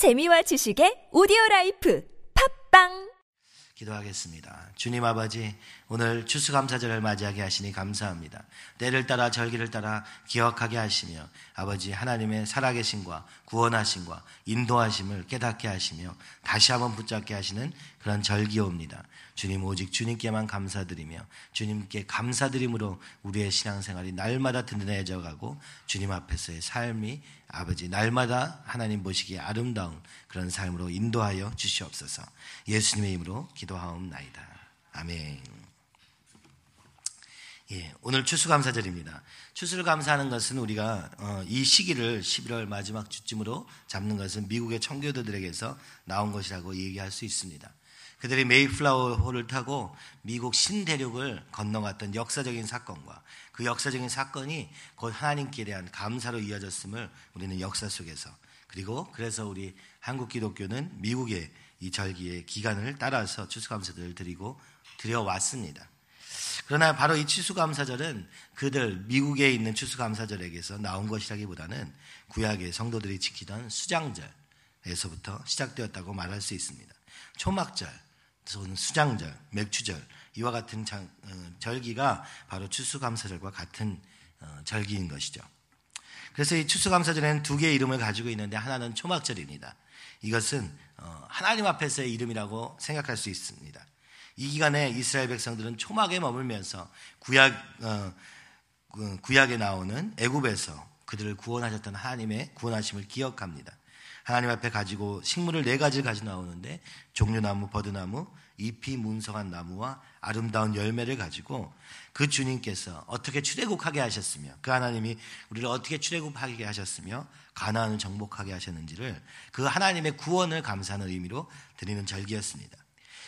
재미와 지식의 오디오 라이프 팟빵 기도하겠습니다. 주님 아버지, 오늘 추수감사절을 맞이하게 하시니 감사합니다. 때를 따라 절기를 따라 기억하게 하시며 아버지 하나님의 살아계심과 구원하심과 인도하심을 깨닫게 하시며 다시 한번 붙잡게 하시는 그런 절기옵니다. 주님 오직 주님께만 감사드리며 주님께 감사드림으로 우리의 신앙생활이 날마다 든든해져 가고 주님 앞에서의 삶이 아버지 날마다 하나님 보시기에 아름다운 그런 삶으로 인도하여 주시옵소서. 예수님의 이름으로 기도하옵나이다. 아멘. 예, 오늘 추수감사절입니다. 추수를 감사하는 것은 우리가 어, 이 시기를 11월 마지막 주쯤으로 잡는 것은 미국의 청교도들에게서 나온 것이라고 얘기할 수 있습니다. 그들이 메이플라워호를 타고 미국 신대륙을 건너갔던 역사적인 사건과 그 역사적인 사건이 곧 하나님께 대한 감사로 이어졌음을 우리는 역사 속에서 그리고 그래서 우리 한국 기독교는 미국의 이 절기의 기간을 따라서 추수감사절을 드리고 드려왔습니다. 그러나 바로 이 추수감사절은 그들 미국에 있는 추수감사절에게서 나온 것이라기보다는 구약의 성도들이 지키던 수장절에서부터 시작되었다고 말할 수 있습니다. 초막절, 수장절, 맥주절 이와 같은 장, 어, 절기가 바로 추수감사절과 같은 어, 절기인 것이죠. 그래서 이 추수감사절에는 두 개의 이름을 가지고 있는데 하나는 초막절입니다. 이것은 어, 하나님 앞에서의 이름이라고 생각할 수 있습니다. 이 기간에 이스라엘 백성들은 초막에 머물면서 구약 어, 그 구약에 나오는 애굽에서 그들을 구원하셨던 하나님의 구원하심을 기억합니다. 하나님 앞에 가지고 식물을 네 가지를 가지고 나오는데 종려나무, 버드나무, 잎이 문성한 나무와 아름다운 열매를 가지고 그 주님께서 어떻게 출애굽하게 하셨으며 그 하나님이 우리를 어떻게 출애굽하게 하셨으며 가나안을 정복하게 하셨는지를 그 하나님의 구원을 감사하는 의미로 드리는 절기였습니다.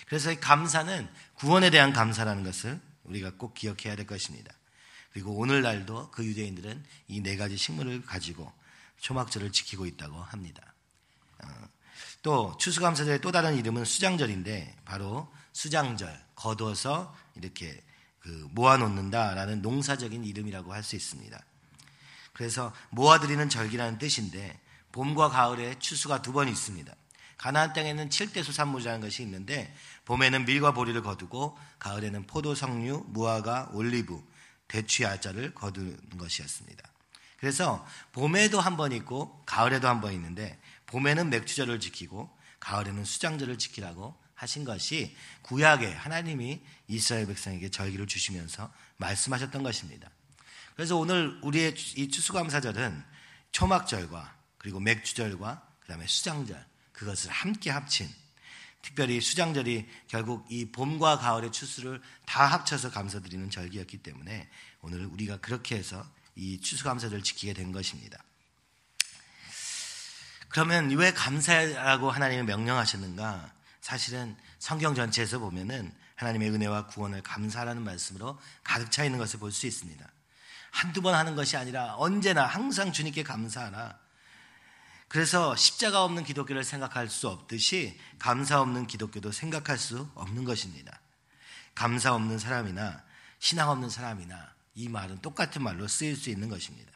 그래서 이 감사는 구원에 대한 감사라는 것을 우리가 꼭 기억해야 될 것입니다. 그리고 오늘날도 그 유대인들은 이 네 가지 식물을 가지고 초막절을 지키고 있다고 합니다. 어, 또 추수감사절의 또 다른 이름은 수장절인데 바로 수장절 거둬서 이렇게 그 모아놓는다라는 농사적인 이름이라고 할 수 있습니다. 그래서 모아드리는 절기라는 뜻인데 봄과 가을에 추수가 두 번 있습니다. 가나안 땅에는 7대 수산물이라는 것이 있는데 봄에는 밀과 보리를 거두고 가을에는 포도, 석류, 무화과, 올리브, 대추, 야자를 거두는 것이었습니다. 그래서 봄에도 한 번 있고 가을에도 한 번 있는데 봄에는 맥주절을 지키고 가을에는 수장절을 지키라고 하신 것이 구약에 하나님이 이스라엘 백성에게 절기를 주시면서 말씀하셨던 것입니다. 그래서 오늘 우리의 이 추수감사절은 초막절과 그리고 맥주절과 그다음에 수장절 그것을 함께 합친 특별히 수장절이 결국 이 봄과 가을의 추수를 다 합쳐서 감사드리는 절기였기 때문에 오늘 우리가 그렇게 해서 이 추수감사절을 지키게 된 것입니다. 그러면 왜 감사라고 하나님이 명령하셨는가? 사실은 성경 전체에서 보면은 하나님의 은혜와 구원을 감사라는 말씀으로 가득 차 있는 것을 볼 수 있습니다. 한두 번 하는 것이 아니라 언제나 항상 주님께 감사하라. 그래서 십자가 없는 기독교를 생각할 수 없듯이 감사 없는 기독교도 생각할 수 없는 것입니다. 감사 없는 사람이나 신앙 없는 사람이나 이 말은 똑같은 말로 쓰일 수 있는 것입니다.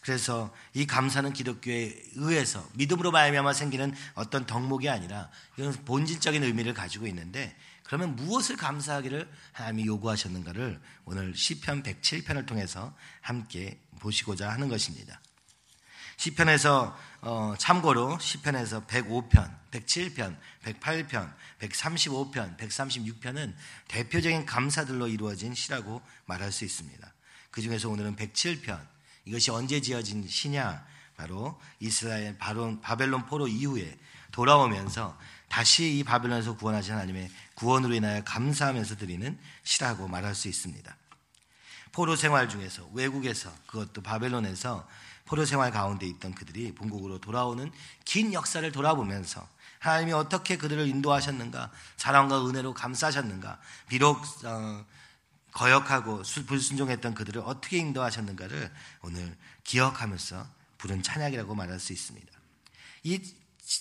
그래서 이 감사는 기독교에 의해서 믿음으로 말미암아 생기는 어떤 덕목이 아니라 이건 본질적인 의미를 가지고 있는데 그러면 무엇을 감사하기를 하나님이 요구하셨는가를 오늘 시편 107편을 통해서 함께 보시고자 하는 것입니다. 시편에서 어, 참고로 시편에서 105편, 107편, 108편, 135편, 136편은 대표적인 감사들로 이루어진 시라고 말할 수 있습니다. 그 중에서 오늘은 107편 이것이 언제 지어진 시냐? 바로 이스라엘 바벨론 포로 이후에 돌아오면서 다시 이 바벨론에서 구원하신 하나님의 구원으로 인하여 감사하면서 드리는 시라고 말할 수 있습니다. 포로 생활 중에서 외국에서 그것도 바벨론에서 포로 생활 가운데 있던 그들이 본국으로 돌아오는 긴 역사를 돌아보면서 하나님이 어떻게 그들을 인도하셨는가, 사랑과 은혜로 감싸셨는가, 비록 어, 거역하고 불순종했던 그들을 어떻게 인도하셨는가를 오늘 기억하면서 부른 찬양이라고 말할 수 있습니다. 이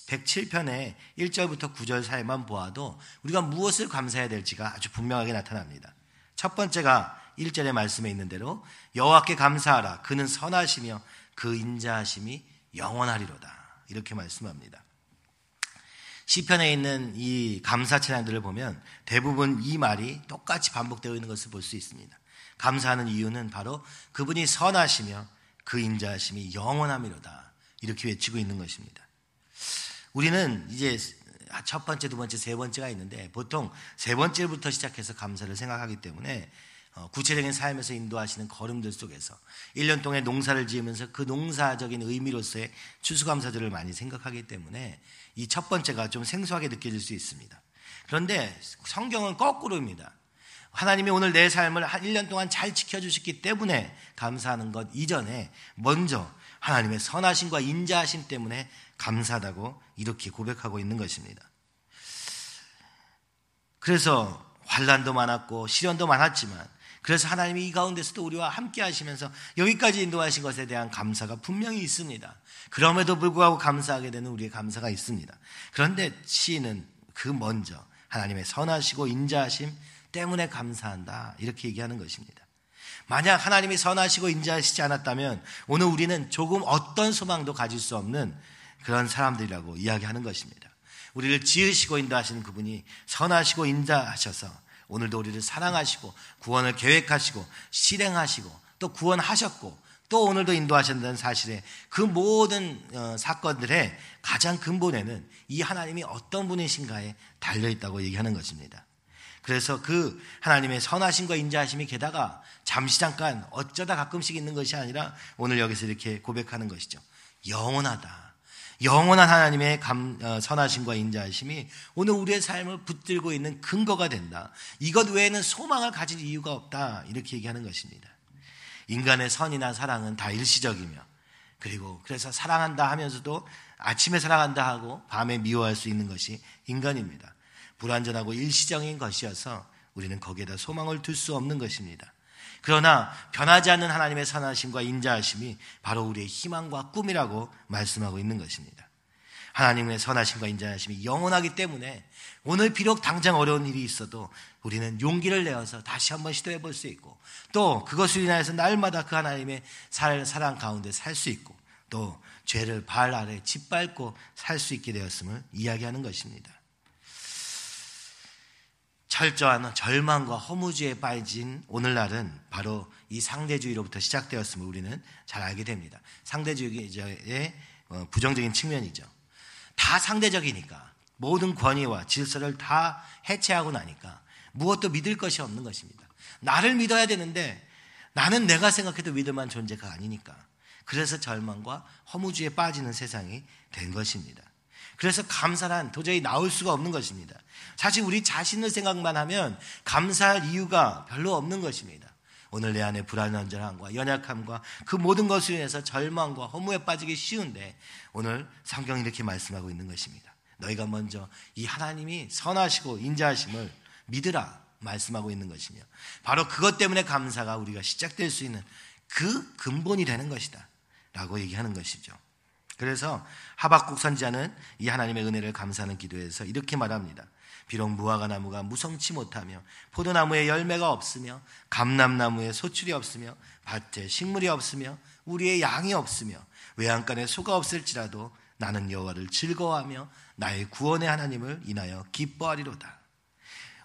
107편의 1절부터 9절 사이만 보아도 우리가 무엇을 감사해야 될지가 아주 분명하게 나타납니다. 첫 번째가 1절의 말씀에 있는 대로 여호와께 감사하라 그는 선하시며 그 인자하심이 영원하리로다. 이렇게 말씀합니다. 시편에 있는 이 감사 찬양들을 보면 대부분 이 말이 똑같이 반복되어 있는 것을 볼 수 있습니다. 감사하는 이유는 바로 그분이 선하시며 그 인자하심이 영원함이로다. 이렇게 외치고 있는 것입니다. 우리는 이제 첫 번째, 두 번째, 세 번째가 있는데 보통 세 번째부터 시작해서 감사를 생각하기 때문에 어, 구체적인 삶에서 인도하시는 걸음들 속에서 1년 동안 농사를 지으면서 그 농사적인 의미로서의 추수감사들을 많이 생각하기 때문에 이 첫 번째가 좀 생소하게 느껴질 수 있습니다. 그런데 성경은 거꾸로입니다. 하나님이 오늘 내 삶을 한 1년 동안 잘 지켜주셨기 때문에 감사하는 것 이전에 먼저 하나님의 선하심과 인자하심 때문에 감사하다고 이렇게 고백하고 있는 것입니다. 그래서 환란도 많았고 시련도 많았지만 그래서 하나님이 이 가운데서도 우리와 함께 하시면서 여기까지 인도하신 것에 대한 감사가 분명히 있습니다. 그럼에도 불구하고 감사하게 되는 우리의 감사가 있습니다. 그런데 시인은 그 먼저 하나님의 선하시고 인자하심 때문에 감사한다. 이렇게 얘기하는 것입니다. 만약 하나님이 선하시고 인자하시지 않았다면 오늘 우리는 조금 어떤 소망도 가질 수 없는 그런 사람들이라고 이야기하는 것입니다. 우리를 지으시고 인도하시는 그분이 선하시고 인자하셔서 오늘도 우리를 사랑하시고 구원을 계획하시고 실행하시고 또 구원하셨고 또 오늘도 인도하신다는 사실에 그 모든 어, 사건들의 가장 근본에는 이 하나님이 어떤 분이신가에 달려 있다고 얘기하는 것입니다. 그래서 그 하나님의 선하심과 인자하심이 게다가 잠시 잠깐 어쩌다 가끔씩 있는 것이 아니라 오늘 여기서 이렇게 고백하는 것이죠. 영원하다. 영원한 하나님의 감, 어, 선하심과 인자하심이 오늘 우리의 삶을 붙들고 있는 근거가 된다. 이것 외에는 소망을 가질 이유가 없다. 이렇게 얘기하는 것입니다. 인간의 선이나 사랑은 다 일시적이며 그리고 그래서 사랑한다 하면서도 아침에 사랑한다 하고 밤에 미워할 수 있는 것이 인간입니다. 불완전하고 일시적인 것이어서 우리는 거기에다 소망을 둘 수 없는 것입니다. 그러나 변하지 않는 하나님의 선하심과 인자하심이 바로 우리의 희망과 꿈이라고 말씀하고 있는 것입니다. 하나님의 선하심과 인자하심이 영원하기 때문에 오늘 비록 당장 어려운 일이 있어도 우리는 용기를 내어서 다시 한번 시도해 볼 수 있고 또 그것을 인하여서 날마다 그 하나님의 사랑 가운데 살 수 있고 또 죄를 발 아래 짓밟고 살 수 있게 되었음을 이야기하는 것입니다. 철저한 절망과 허무주의에 빠진 오늘날은 바로 이 상대주의로부터 시작되었음을 우리는 잘 알게 됩니다. 상대주의의 어, 부정적인 측면이죠. 다 상대적이니까 모든 권위와 질서를 다 해체하고 나니까 무엇도 믿을 것이 없는 것입니다. 나를 믿어야 되는데 나는 내가 생각해도 믿을 만한 존재가 아니니까. 그래서 절망과 허무주의에 빠지는 세상이 된 것입니다. 그래서 감사란 도저히 나올 수가 없는 것입니다. 사실 우리 자신을 생각만 하면 감사할 이유가 별로 없는 것입니다. 오늘 내 안에 불안전함과 연약함과 그 모든 것을 위해서 절망과 허무에 빠지기 쉬운데 오늘 성경이 이렇게 말씀하고 있는 것입니다. 너희가 먼저 이 하나님이 선하시고 인자하심을 믿으라 말씀하고 있는 것이며 바로 그것 때문에 감사가 우리가 시작될 수 있는 그 근본이 되는 것이다 라고 얘기하는 것이죠. 그래서 하박국 선지자는 이 하나님의 은혜를 감사하는 기도에서 이렇게 말합니다. 비록 무화과 나무가 무성치 못하며 포도나무에 열매가 없으며 감람나무에 소출이 없으며 밭에 식물이 없으며 우리의 양이 없으며 외양간에 소가 없을지라도 나는 여호와를 즐거워하며 나의 구원의 하나님을 인하여 기뻐하리로다.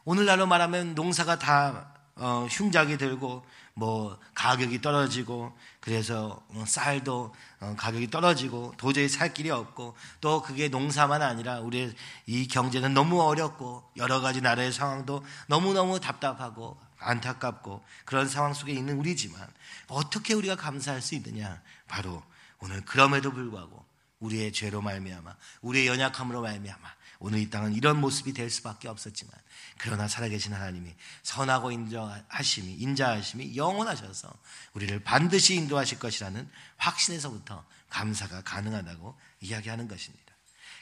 오늘날로 말하면 농사가 다 어, 흉작이 들고 뭐 가격이 떨어지고 그래서 어, 쌀도 어, 가격이 떨어지고 도저히 살 길이 없고 또 그게 농사만 아니라 우리 이 경제는 너무 어렵고 여러 가지 나라의 상황도 너무너무 답답하고 안타깝고 그런 상황 속에 있는 우리지만 어떻게 우리가 감사할 수 있느냐? 바로 오늘 그럼에도 불구하고 우리의 죄로 말미암아 우리의 연약함으로 말미암아 오늘 이 땅은 이런 모습이 될 수밖에 없었지만 그러나 살아계신 하나님이 선하고 인자하심이 인자하심이 영원하셔서 우리를 반드시 인도하실 것이라는 확신에서부터 감사가 가능하다고 이야기하는 것입니다.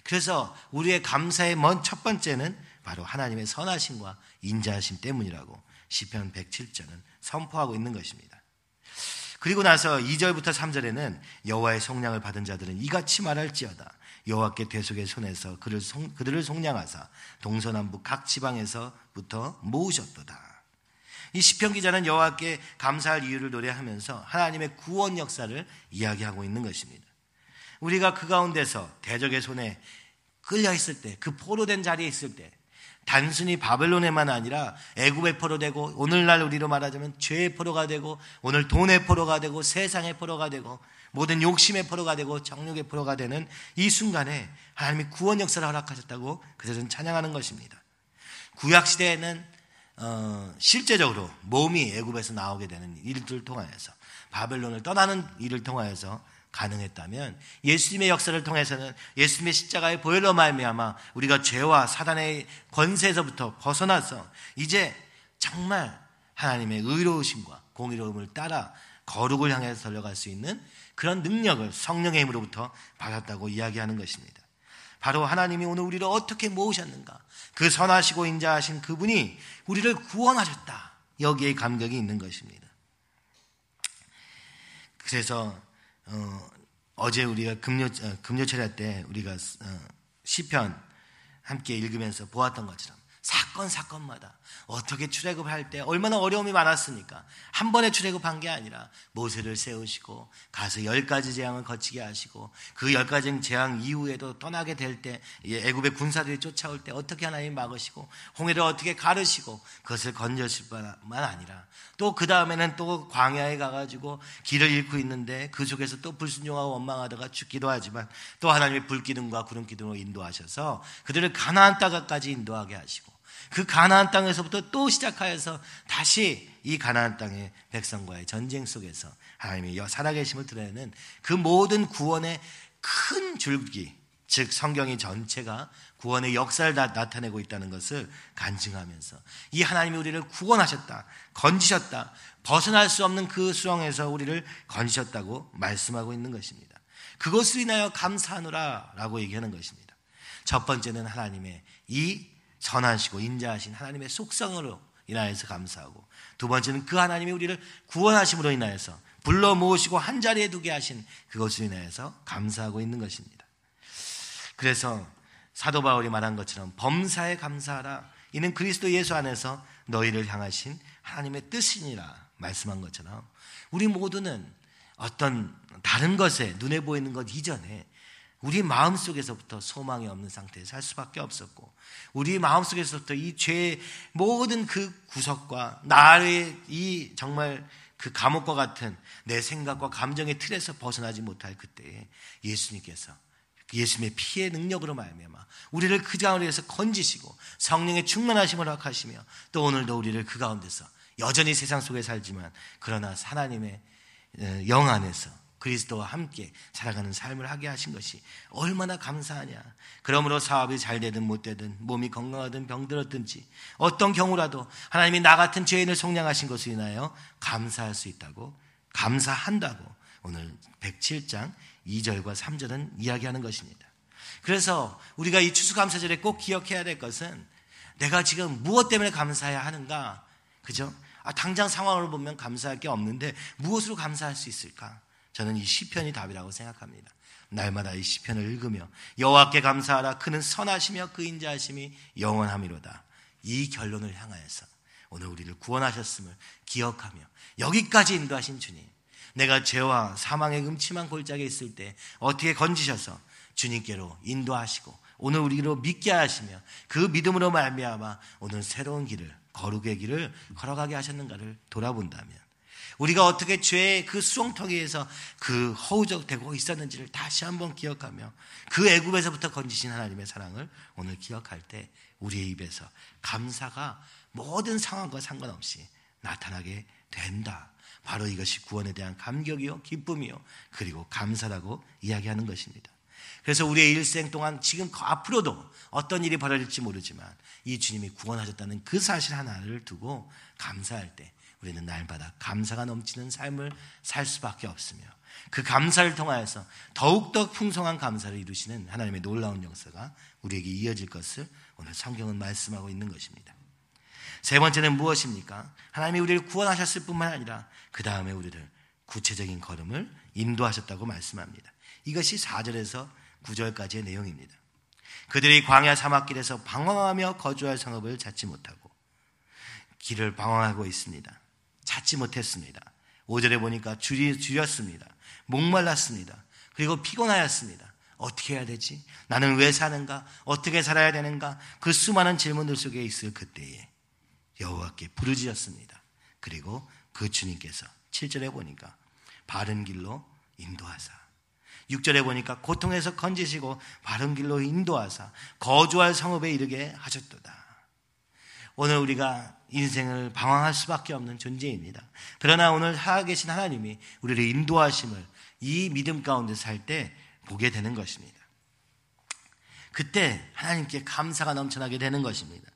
그래서 우리의 감사의 먼 첫 번째는 바로 하나님의 선하심과 인자하심 때문이라고 시편 107절은 선포하고 있는 것입니다. 그리고 나서 2절부터 3절에는 여호와의 속량을 받은 자들은 이같이 말할지어다. 여호와께 대속의 손에서 그를 송, 그들을 속량하사 동서남북 각 지방에서부터 모으셨도다. 이 시편 기자는 여호와께 감사할 이유를 노래하면서 하나님의 구원 역사를 이야기하고 있는 것입니다. 우리가 그 가운데서 대적의 손에 끌려 있을 때, 그 포로된 자리에 있을 때, 단순히 바벨론에만 아니라 애굽의 포로 되고 오늘날 우리로 말하자면 죄의 포로가 되고 오늘 돈의 포로가 되고 세상의 포로가 되고 모든 욕심의 포로가 되고 정욕의 포로가 되는 이 순간에 하나님이 구원 역사를 허락하셨다고 그들은 찬양하는 것입니다. 구약 시대에는 어, 실제적으로 몸이 애굽에서 나오게 되는 일들을 통하여서 바벨론을 떠나는 일을 통하여서 가능했다면 예수님의 역사를 통해서는 예수님의 십자가의 보혈로 말미암아 우리가 죄와 사단의 권세에서부터 벗어나서 이제 정말 하나님의 의로우심과 공의로움을 따라 거룩을 향해서 달려갈 수 있는 그런 능력을 성령의 힘으로부터 받았다고 이야기하는 것입니다. 바로 하나님이 오늘 우리를 어떻게 모으셨는가? 그 선하시고 인자하신 그분이 우리를 구원하셨다. 여기에 감격이 있는 것입니다. 그래서 어, 제 우리가 금요 어, 금요 철야 때 우리가 어, 시편 함께 읽으면서 보았던 것처럼 사건 사건마다 어떻게 출애굽할 때 얼마나 어려움이 많았습니까? 한 번에 출애굽한 게 아니라 모세를 세우시고 가서 열 가지 재앙을 거치게 하시고 그 열 가지 재앙 이후에도 떠나게 될 때 애굽의 군사들이 쫓아올 때 어떻게 하나님 막으시고 홍해를 어떻게 가르시고 그것을 건졌을 뿐만 아니라 또 그 다음에는 또 광야에 가가지고 길을 잃고 있는데 그 속에서 또 불순종하고 원망하다가 죽기도 하지만 또 하나님의 불기둥과 구름 기둥으로 인도하셔서 그들을 가나안 땅까지 인도하게 하시고 그 가나안 땅에서부터 또 시작하여서 다시 이 가나안 땅의 백성과의 전쟁 속에서 하나님의 살아계심을 드러내는 그 모든 구원의 큰 줄기, 즉 성경이 전체가 구원의 역사를 나, 타내고 있다는 것을 간증하면서 이 하나님이 우리를 구원하셨다, 건지셨다, 벗어날 수 없는 그 수렁에서 우리를 건지셨다고 말씀하고 있는 것입니다. 그것을 인하여 감사하노라 라고 얘기하는 것입니다. 첫 번째는 하나님의 이 선하시고 인자하신 하나님의 속성으로 인하여서 감사하고 두 번째는 그 하나님이 우리를 구원하심으로 인하여서 불러 모으시고 한 자리에 두게 하신 그것으로 인하여서 감사하고 있는 것입니다. 그래서 사도 바울이 말한 것처럼 범사에 감사하라. 이는 그리스도 예수 안에서 너희를 향하신 하나님의 뜻이니라 말씀한 것처럼 우리 모두는 어떤 다른 것에 눈에 보이는 것 이전에 우리 마음 속에서부터 소망이 없는 상태에 살 수밖에 없었고 우리 마음 속에서부터 이 죄의 모든 그 구석과 나의 이 정말 그 감옥과 같은 내 생각과 감정의 틀에서 벗어나지 못할 그때에 예수님께서 예수님의 피의 능력으로 말미암아 우리를 그 가운데서 건지시고 성령의 충만하심을 허락하시며 또 오늘도 우리를 그 가운데서 여전히 세상 속에 살지만 그러나 하나님의 어, 영 안에서 그리스도와 함께 살아가는 삶을 하게 하신 것이 얼마나 감사하냐. 그러므로 사업이 잘 되든 못 되든 몸이 건강하든 병들었든지 어떤 경우라도 하나님이 나 같은 죄인을 속량하신 것을 인하여 감사할 수 있다고 감사한다고 오늘 107장 2절과 3절은 이야기하는 것입니다. 그래서 우리가 이 추수감사절에 꼭 기억해야 될 것은 내가 지금 무엇 때문에 감사해야 하는가? 그죠? 아, 당장 상황을 보면 감사할 게 없는데 무엇으로 감사할 수 있을까? 저는 이 시편이 답이라고 생각합니다. 날마다 이 시편을 읽으며 여호와께 감사하라 그는 선하시며 그 인자하심이 영원함이로다. 이 결론을 향하여서 오늘 우리를 구원하셨음을 기억하며 여기까지 인도하신 주님 내가 죄와 사망의 음침한 골짜기에 있을 때 어떻게 건지셔서 주님께로 인도하시고 오늘 우리로 믿게 하시며 그 믿음으로 말미암아 오늘 새로운 길을 거룩의 길을 걸어가게 하셨는가를 돌아본다면 우리가 어떻게 죄의 그 수렁텅이에서 그 허우적되고 있었는지를 다시 한번 기억하며 그 애굽에서부터 건지신 하나님의 사랑을 오늘 기억할 때 우리의 입에서 감사가 모든 상황과 상관없이 나타나게 된다. 바로 이것이 구원에 대한 감격이요, 기쁨이요, 그리고 감사라고 이야기하는 것입니다. 그래서 우리의 일생 동안 지금 앞으로도 어떤 일이 벌어질지 모르지만 이 주님이 구원하셨다는 그 사실 하나를 두고 감사할 때 우리는 날마다 감사가 넘치는 삶을 살 수밖에 없으며 그 감사를 통하여서 더욱더 풍성한 감사를 이루시는 하나님의 놀라운 역사가 우리에게 이어질 것을 오늘 성경은 말씀하고 있는 것입니다. 세 번째는 무엇입니까? 하나님이 우리를 구원하셨을 뿐만 아니라 그 다음에 우리를 구체적인 걸음을 인도하셨다고 말씀합니다. 이것이 4절에서 9절까지의 내용입니다. 그들이 광야 사막길에서 방황하며 거주할 성읍을 찾지 못하고 길을 방황하고 있습니다. 찾지 못했습니다. 5절에 보니까 줄이 줄였습니다. 목말랐습니다. 그리고 피곤하였습니다. 어떻게 해야 되지? 나는 왜 사는가? 어떻게 살아야 되는가? 그 수많은 질문들 속에 있을 그때에 여호와께 부르짖었습니다. 그리고 그 주님께서 7절에 보니까 바른 길로 인도하사 6절에 보니까 고통에서 건지시고 바른 길로 인도하사 거주할 성읍에 이르게 하셨도다. 오늘 우리가 인생을 방황할 수밖에 없는 존재입니다. 그러나 오늘 살아계신 하나님이 우리를 인도하심을 이 믿음 가운데 살 때 보게 되는 것입니다. 그때 하나님께 감사가 넘쳐나게 되는 것입니다.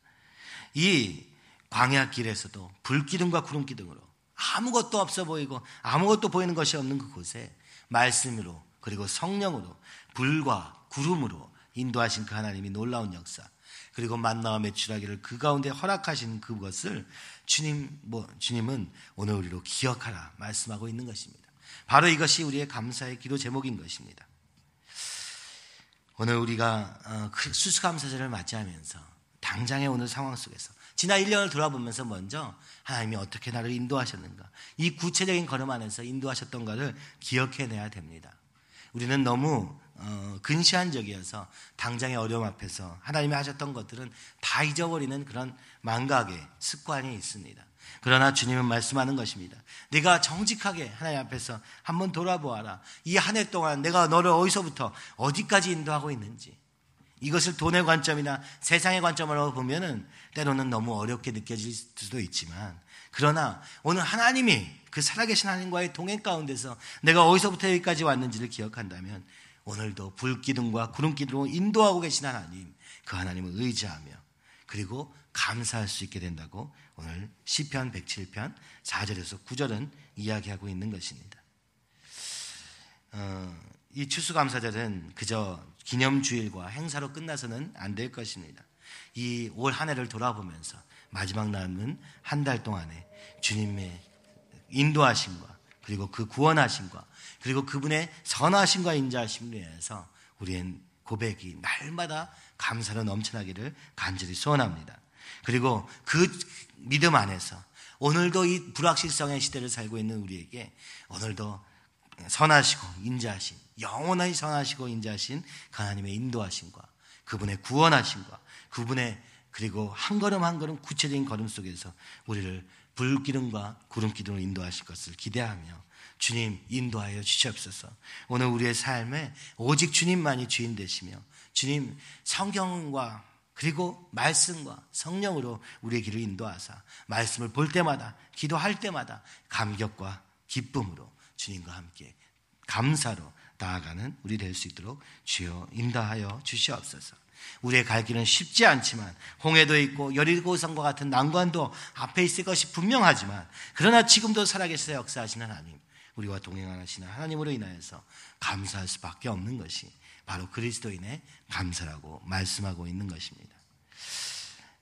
이 광야 길에서도 불기둥과 구름기둥으로 아무것도 없어 보이고 아무것도 보이는 것이 없는 그곳에 말씀으로 그리고 성령으로 불과 구름으로 인도하신 그 하나님이 놀라운 역사 그리고 만나와 매출하기를 그 가운데 허락하신 그것을 주님 뭐 주님은 오늘 우리로 기억하라 말씀하고 있는 것입니다. 바로 이것이 우리의 감사의 기도 제목인 것입니다. 오늘 우리가 어, 그 수수감사절을 맞이하면서 당장의 오늘 상황 속에서 지난 1년을 돌아보면서 먼저 하나님이 어떻게 나를 인도하셨는가 이 구체적인 걸음 안에서 인도하셨던가를 기억해내야 됩니다. 우리는 너무 어, 근시안적이어서 당장의 어려움 앞에서 하나님이 하셨던 것들은 다 잊어버리는 그런 망각의 습관이 있습니다. 그러나 주님은 말씀하는 것입니다. 네가 정직하게 하나님 앞에서 한번 돌아보아라. 이 한 해 동안 내가 너를 어디서부터 어디까지 인도하고 있는지. 이것을 돈의 관점이나 세상의 관점으로 보면은 때로는 너무 어렵게 느껴질 수도 있지만 그러나 오늘 하나님이 그 살아계신 하나님과의 동행 가운데서 내가 어디서부터 여기까지 왔는지를 기억한다면 오늘도 불기둥과 구름기둥으로 인도하고 계신 하나님, 그 하나님을 의지하며 그리고 감사할 수 있게 된다고 오늘 시편 107편 4절에서 9절은 이야기하고 있는 것입니다. 어, 이 추수감사절은 그저 기념주일과 행사로 끝나서는 안 될 것입니다. 이 올 한 해를 돌아보면서 마지막 남은 한 달 동안에 주님의 인도하심과 그리고 그 구원하심과 그리고 그분의 선하심과 인자하심을 위해서 우리의 고백이 날마다 감사로 넘쳐나기를 간절히 소원합니다. 그리고 그 믿음 안에서 오늘도 이 불확실성의 시대를 살고 있는 우리에게 오늘도 선하시고 인자하신 영원히 선하시고 인자하신 하나님의 인도하심과 그분의 구원하심과 그분의 그리고 한 걸음 한 걸음 구체적인 걸음 속에서 우리를 불기둥과 구름기둥으로 인도하실 것을 기대하며 주님 인도하여 주시옵소서. 오늘 우리의 삶에 오직 주님만이 주인 되시며 주님 성경과 그리고 말씀과 성령으로 우리의 길을 인도하사 말씀을 볼 때마다 기도할 때마다 감격과 기쁨으로 주님과 함께 감사로 나아가는 우리 될 수 있도록 주여 인도하여 주시옵소서. 우리의 갈 길은 쉽지 않지만 홍해도 있고 여리고성과 같은 난관도 앞에 있을 것이 분명하지만 그러나 지금도 살아계셔 역사하시는 하나님 우리와 동행하시는 하나님으로 인하여서 감사할 수밖에 없는 것이 바로 그리스도인의 감사라고 말씀하고 있는 것입니다.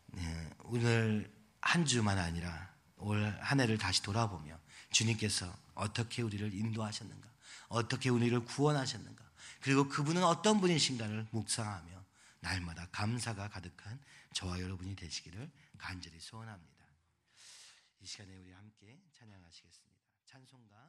네, 오늘 한 주만 아니라 올 한 해를 다시 돌아보며 주님께서 어떻게 우리를 인도하셨는가, 어떻게 우리를 구원하셨는가, 그리고 그분은 어떤 분이신가를 묵상하며 날마다 감사가 가득한 저와 여러분이 되시기를 간절히 소원합니다. 이 시간에 우리 함께 찬양하시겠습니다. 찬송가 593